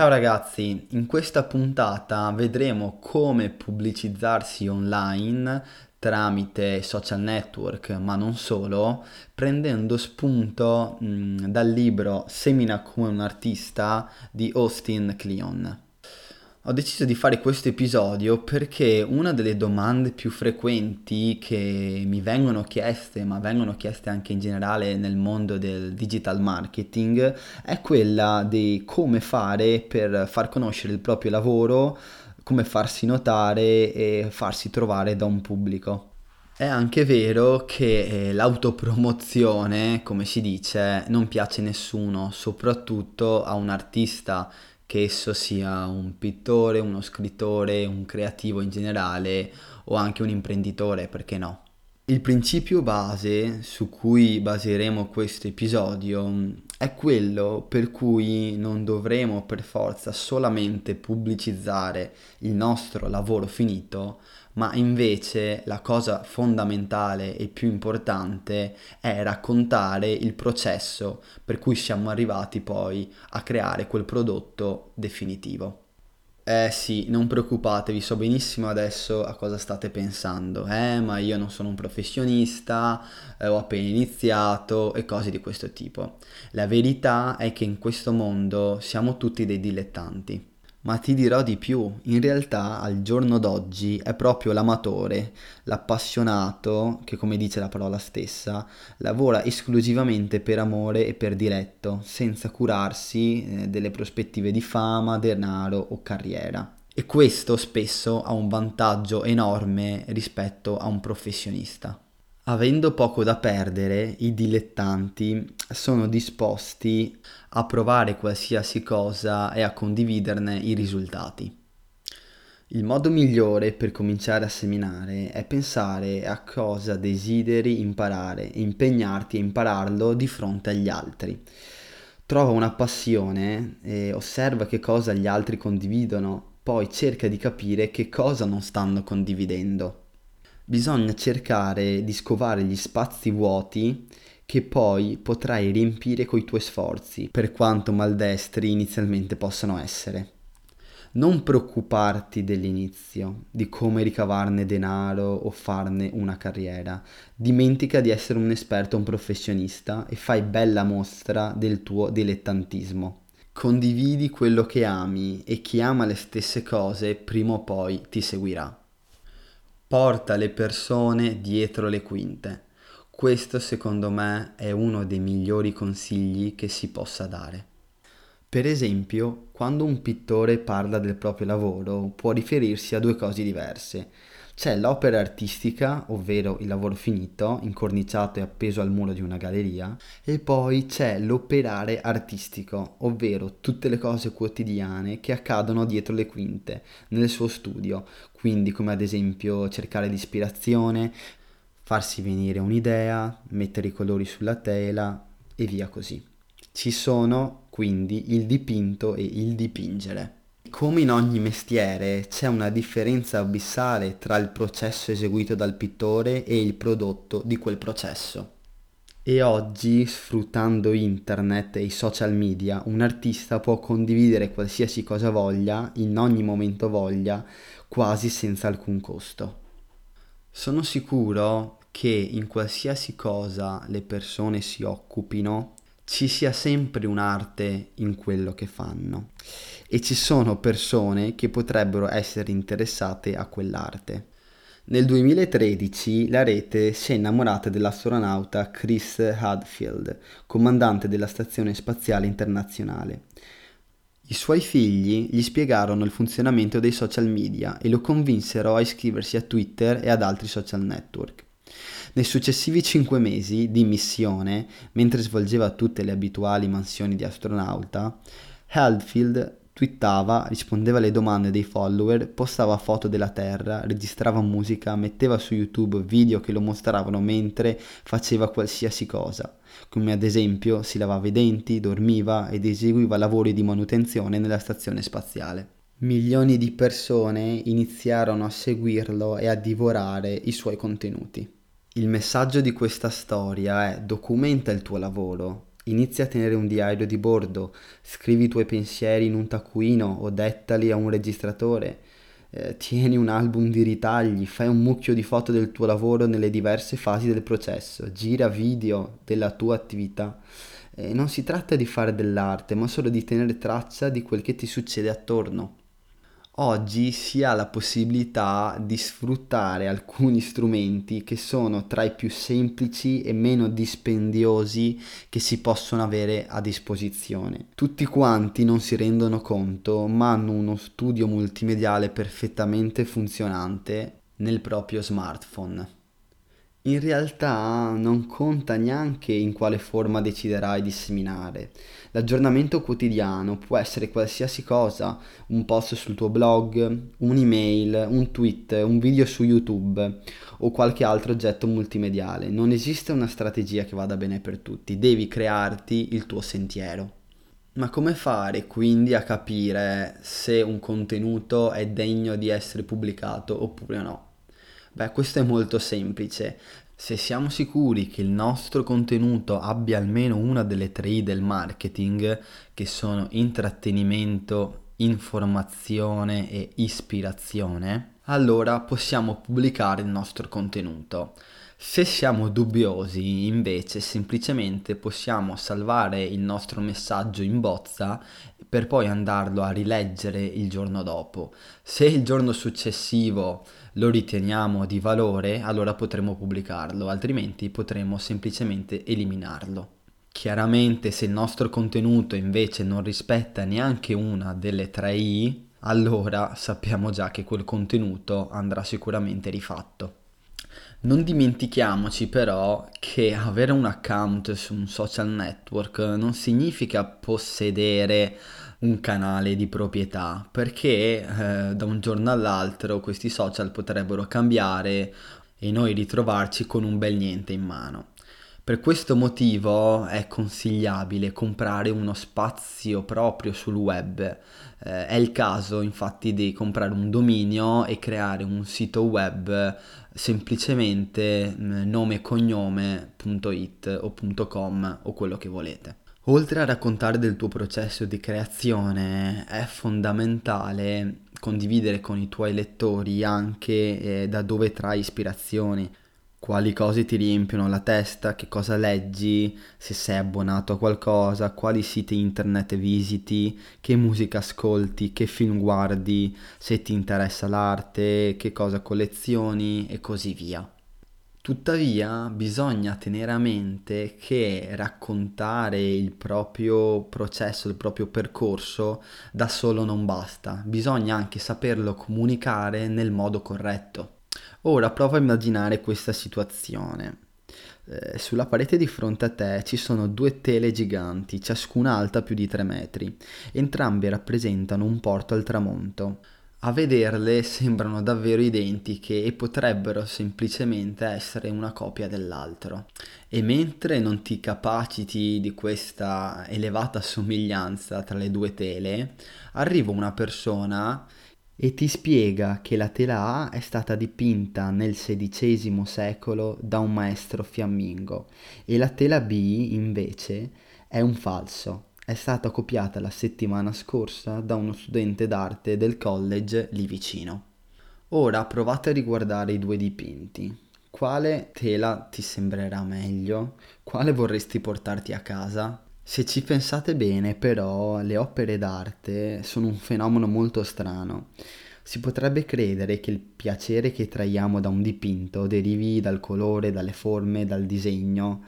Ciao ragazzi, in questa puntata vedremo come pubblicizzarsi online tramite social network, ma non solo, prendendo spunto mh, dal libro Semina come un artista di Austin Kleon. Ho deciso di fare questo episodio perché una delle domande più frequenti che mi vengono chieste, ma vengono chieste anche in generale nel mondo del digital marketing, è quella di come fare per far conoscere il proprio lavoro, come farsi notare e farsi trovare da un pubblico. È anche vero che eh, l'autopromozione, come si dice, non piace a nessuno, soprattutto a un artista che esso sia un pittore, uno scrittore, un creativo in generale o anche un imprenditore, perché no? Il principio base su cui baseremo questo episodio è quello per cui non dovremo per forza solamente pubblicizzare il nostro lavoro finito, ma invece la cosa fondamentale e più importante è raccontare il processo per cui siamo arrivati poi a creare quel prodotto definitivo. Eh sì, non preoccupatevi, so benissimo adesso a cosa state pensando. Eh, ma io non sono un professionista, eh, ho appena iniziato e cose di questo tipo. La verità è che in questo mondo siamo tutti dei dilettanti. Ma ti dirò di più, in realtà al giorno d'oggi è proprio l'amatore, l'appassionato, che come dice la parola stessa, lavora esclusivamente per amore e per diletto, senza curarsi eh, delle prospettive di fama, denaro o carriera. E questo spesso ha un vantaggio enorme rispetto a un professionista. Avendo poco da perdere, i dilettanti sono disposti a provare qualsiasi cosa e a condividerne i risultati. Il modo migliore per cominciare a seminare è pensare a cosa desideri imparare e impegnarti a impararlo di fronte agli altri. Trova una passione e osserva che cosa gli altri condividono, poi cerca di capire che cosa non stanno condividendo bisogna cercare di scovare gli spazi vuoti che poi potrai riempire coi tuoi sforzi, per quanto maldestri inizialmente possano essere. Non preoccuparti dell'inizio, di come ricavarne denaro o farne una carriera. Dimentica di essere un esperto, un professionista e fai bella mostra del tuo dilettantismo. Condividi quello che ami e chi ama le stesse cose prima o poi ti seguirà porta le persone dietro le quinte. Questo secondo me è uno dei migliori consigli che si possa dare. Per esempio, quando un pittore parla del proprio lavoro può riferirsi a due cose diverse. C'è l'opera artistica, ovvero il lavoro finito, incorniciato e appeso al muro di una galleria, e poi c'è l'operare artistico, ovvero tutte le cose quotidiane che accadono dietro le quinte, nel suo studio, quindi come ad esempio cercare l'ispirazione, farsi venire un'idea, mettere i colori sulla tela e via così. Ci sono quindi il dipinto e il dipingere. Come in ogni mestiere c'è una differenza abissale tra il processo eseguito dal pittore e il prodotto di quel processo. E oggi, sfruttando internet e i social media, un artista può condividere qualsiasi cosa voglia, in ogni momento voglia, quasi senza alcun costo. Sono sicuro che in qualsiasi cosa le persone si occupino, ci sia sempre un'arte in quello che fanno e ci sono persone che potrebbero essere interessate a quell'arte. Nel 2013 la rete si è innamorata dell'astronauta Chris Hadfield, comandante della Stazione Spaziale Internazionale. I suoi figli gli spiegarono il funzionamento dei social media e lo convinsero a iscriversi a Twitter e ad altri social network. Nei successivi cinque mesi di missione, mentre svolgeva tutte le abituali mansioni di astronauta, Hadfield twittava, rispondeva alle domande dei follower, postava foto della Terra, registrava musica, metteva su YouTube video che lo mostravano mentre faceva qualsiasi cosa, come ad esempio si lavava i denti, dormiva ed eseguiva lavori di manutenzione nella stazione spaziale. Milioni di persone iniziarono a seguirlo e a divorare i suoi contenuti. Il messaggio di questa storia è documenta il tuo lavoro, Inizia a tenere un diario di bordo, scrivi i tuoi pensieri in un taccuino o dettali a un registratore. Eh, tieni un album di ritagli, fai un mucchio di foto del tuo lavoro nelle diverse fasi del processo, gira video della tua attività. Eh, non si tratta di fare dell'arte, ma solo di tenere traccia di quel che ti succede attorno oggi si ha la possibilità di sfruttare alcuni strumenti che sono tra i più semplici e meno dispendiosi che si possono avere a disposizione. Tutti quanti non si rendono conto, ma hanno uno studio multimediale perfettamente funzionante nel proprio smartphone in realtà non conta neanche in quale forma deciderai di seminare. L'aggiornamento quotidiano può essere qualsiasi cosa, un post sul tuo blog, un'email, un tweet, un video su YouTube o qualche altro oggetto multimediale. Non esiste una strategia che vada bene per tutti, devi crearti il tuo sentiero. Ma come fare quindi a capire se un contenuto è degno di essere pubblicato oppure no? Beh, questo è molto semplice. Se siamo sicuri che il nostro contenuto abbia almeno una delle tre I del marketing, che sono intrattenimento, informazione e ispirazione, allora possiamo pubblicare il nostro contenuto. Se siamo dubbiosi, invece, semplicemente possiamo salvare il nostro messaggio in bozza per poi andarlo a rileggere il giorno dopo. Se il giorno successivo lo riteniamo di valore, allora potremo pubblicarlo, altrimenti potremo semplicemente eliminarlo. Chiaramente se il nostro contenuto invece non rispetta neanche una delle tre I, allora sappiamo già che quel contenuto andrà sicuramente rifatto. Non dimentichiamoci però che avere un account su un social network non significa possedere un canale di proprietà perché eh, da un giorno all'altro questi social potrebbero cambiare e noi ritrovarci con un bel niente in mano. Per questo motivo è consigliabile comprare uno spazio proprio sul web. Eh, è il caso infatti di comprare un dominio e creare un sito web semplicemente mm, nome e cognome.it o .com o quello che volete. Oltre a raccontare del tuo processo di creazione, è fondamentale condividere con i tuoi lettori anche eh, da dove trai ispirazioni, quali cose ti riempiono la testa, che cosa leggi, se sei abbonato a qualcosa, quali siti internet visiti, che musica ascolti, che film guardi, se ti interessa l'arte, che cosa collezioni e così via. Tuttavia bisogna tenere a mente che raccontare il proprio processo, il proprio percorso da solo non basta, bisogna anche saperlo comunicare nel modo corretto. Ora prova a immaginare questa situazione. Eh, sulla parete di fronte a te ci sono due tele giganti, ciascuna alta più di 3 metri. Entrambe rappresentano un porto al tramonto. A vederle sembrano davvero identiche e potrebbero semplicemente essere una copia dell'altro. E mentre non ti capaciti di questa elevata somiglianza tra le due tele, arriva una persona e ti spiega che la tela A è stata dipinta nel XVI secolo da un maestro fiammingo e la tela B invece è un falso è stata copiata la settimana scorsa da uno studente d'arte del college lì vicino. Ora provate a riguardare i due dipinti. Quale tela ti sembrerà meglio? Quale vorresti portarti a casa? Se ci pensate bene, però, le opere d'arte sono un fenomeno molto strano. Si potrebbe credere che il piacere che traiamo da un dipinto derivi dal colore, dalle forme, dal disegno,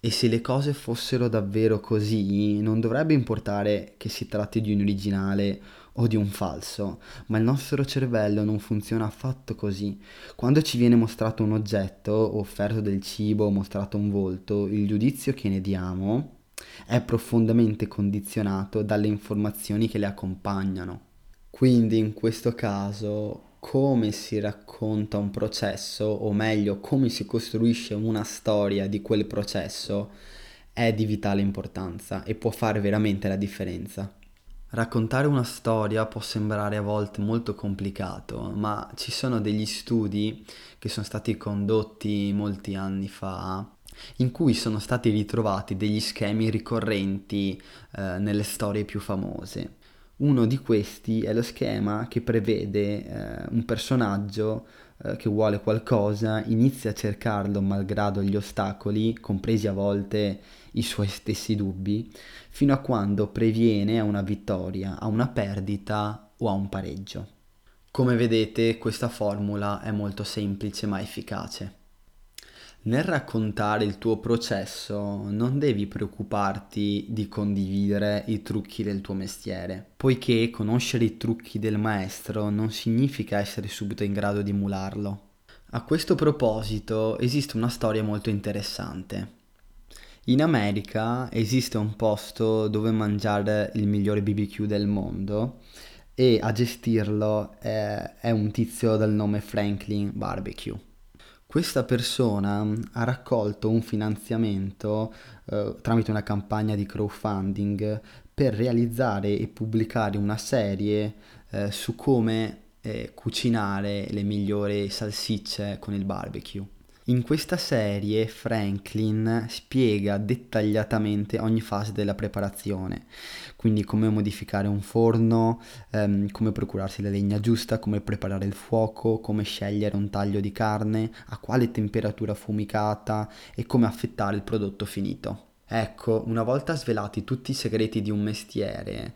e se le cose fossero davvero così, non dovrebbe importare che si tratti di un originale o di un falso, ma il nostro cervello non funziona affatto così. Quando ci viene mostrato un oggetto, offerto del cibo, mostrato un volto, il giudizio che ne diamo è profondamente condizionato dalle informazioni che le accompagnano. Quindi in questo caso come si racconta un processo, o meglio, come si costruisce una storia di quel processo, è di vitale importanza e può fare veramente la differenza. Raccontare una storia può sembrare a volte molto complicato, ma ci sono degli studi che sono stati condotti molti anni fa in cui sono stati ritrovati degli schemi ricorrenti eh, nelle storie più famose. Uno di questi è lo schema che prevede eh, un personaggio eh, che vuole qualcosa, inizia a cercarlo malgrado gli ostacoli, compresi a volte i suoi stessi dubbi, fino a quando previene a una vittoria, a una perdita o a un pareggio. Come vedete questa formula è molto semplice ma efficace. Nel raccontare il tuo processo non devi preoccuparti di condividere i trucchi del tuo mestiere, poiché conoscere i trucchi del maestro non significa essere subito in grado di emularlo. A questo proposito esiste una storia molto interessante. In America esiste un posto dove mangiare il migliore BBQ del mondo e a gestirlo è, è un tizio dal nome Franklin Barbecue. Questa persona ha raccolto un finanziamento eh, tramite una campagna di crowdfunding per realizzare e pubblicare una serie eh, su come eh, cucinare le migliori salsicce con il barbecue. In questa serie Franklin spiega dettagliatamente ogni fase della preparazione, quindi come modificare un forno, ehm, come procurarsi la legna giusta, come preparare il fuoco, come scegliere un taglio di carne, a quale temperatura fumicata e come affettare il prodotto finito. Ecco, una volta svelati tutti i segreti di un mestiere,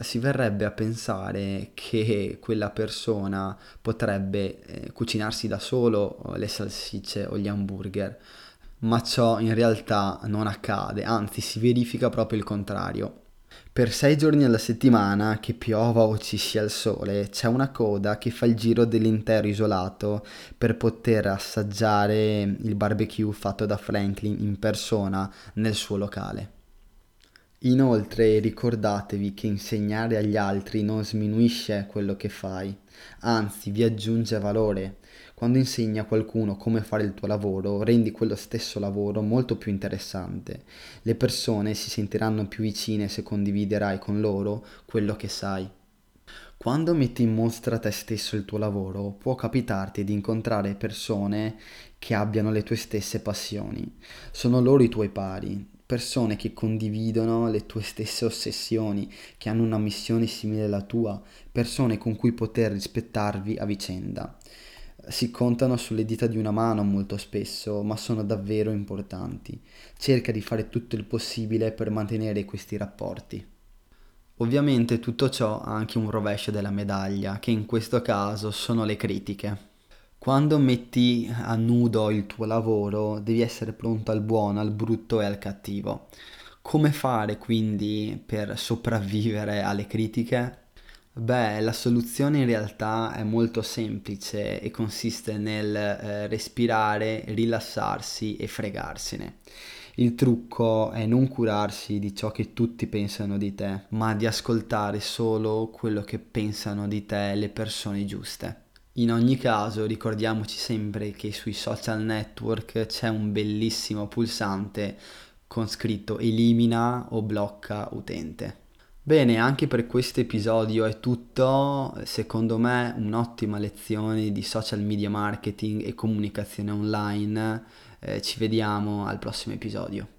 si verrebbe a pensare che quella persona potrebbe eh, cucinarsi da solo le salsicce o gli hamburger, ma ciò in realtà non accade, anzi si verifica proprio il contrario. Per sei giorni alla settimana, che piova o ci sia il sole, c'è una coda che fa il giro dell'intero isolato per poter assaggiare il barbecue fatto da Franklin in persona nel suo locale. Inoltre ricordatevi che insegnare agli altri non sminuisce quello che fai, anzi vi aggiunge valore. Quando insegni a qualcuno come fare il tuo lavoro, rendi quello stesso lavoro molto più interessante. Le persone si sentiranno più vicine se condividerai con loro quello che sai. Quando metti in mostra te stesso il tuo lavoro, può capitarti di incontrare persone che abbiano le tue stesse passioni. Sono loro i tuoi pari, persone che condividono le tue stesse ossessioni, che hanno una missione simile alla tua, persone con cui poter rispettarvi a vicenda. Si contano sulle dita di una mano molto spesso, ma sono davvero importanti. Cerca di fare tutto il possibile per mantenere questi rapporti. Ovviamente tutto ciò ha anche un rovescio della medaglia, che in questo caso sono le critiche. Quando metti a nudo il tuo lavoro, devi essere pronto al buono, al brutto e al cattivo. Come fare quindi per sopravvivere alle critiche? Beh, la soluzione in realtà è molto semplice e consiste nel eh, respirare, rilassarsi e fregarsene. Il trucco è non curarsi di ciò che tutti pensano di te, ma di ascoltare solo quello che pensano di te le persone giuste. In ogni caso ricordiamoci sempre che sui social network c'è un bellissimo pulsante con scritto elimina o blocca utente. Bene, anche per questo episodio è tutto, secondo me un'ottima lezione di social media marketing e comunicazione online. Eh, ci vediamo al prossimo episodio.